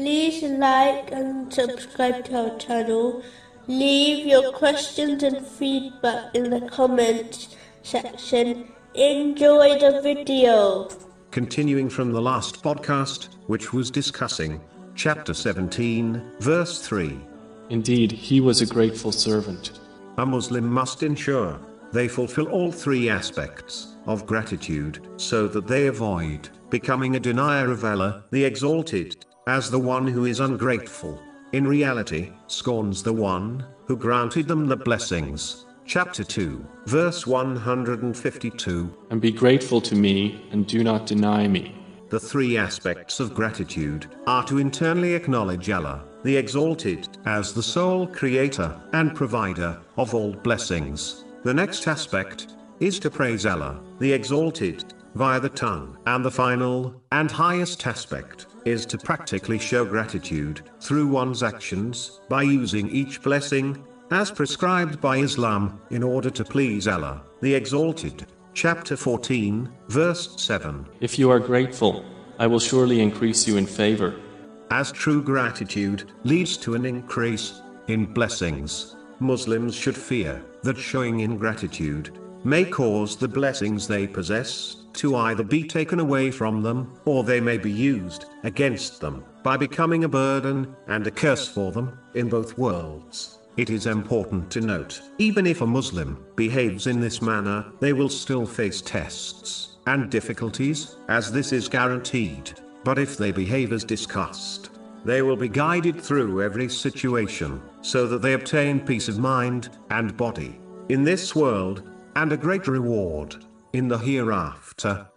like and subscribe to our channel. Leave your questions and feedback in the comments section. Enjoy the video. Continuing from the last podcast, which was discussing chapter 17, verse 3. Indeed, he was a grateful servant. A Muslim must ensure they fulfill all three aspects of gratitude so that they avoid becoming a denier of Allah, the Exalted, as the one who is ungrateful. In reality, scorns the one who granted them the blessings. Chapter 2, verse 152. And be grateful to me, and do not deny me. The three aspects of gratitude are to internally acknowledge Allah, the Exalted, as the sole creator and provider of all blessings. The next aspect is to praise Allah, the Exalted, via the tongue. And the final and highest aspect is to practically show gratitude through one's actions by using each blessing as prescribed by Islam in order to please Allah, the Exalted. Chapter 14, verse 7. If you are grateful, I will surely increase you in favor. As true gratitude leads to an increase in blessings, Muslims should fear that showing ingratitude may cause the blessings they possess to either be taken away from them, or they may be used against them by becoming a burden and a curse for them in both worlds. It is important to note, even if a Muslim behaves in this manner, they will still face tests and difficulties, as this is guaranteed. But if they behave as discussed, they will be guided through every situation, so that they obtain peace of mind and body in this world, and a great reward in the hereafter.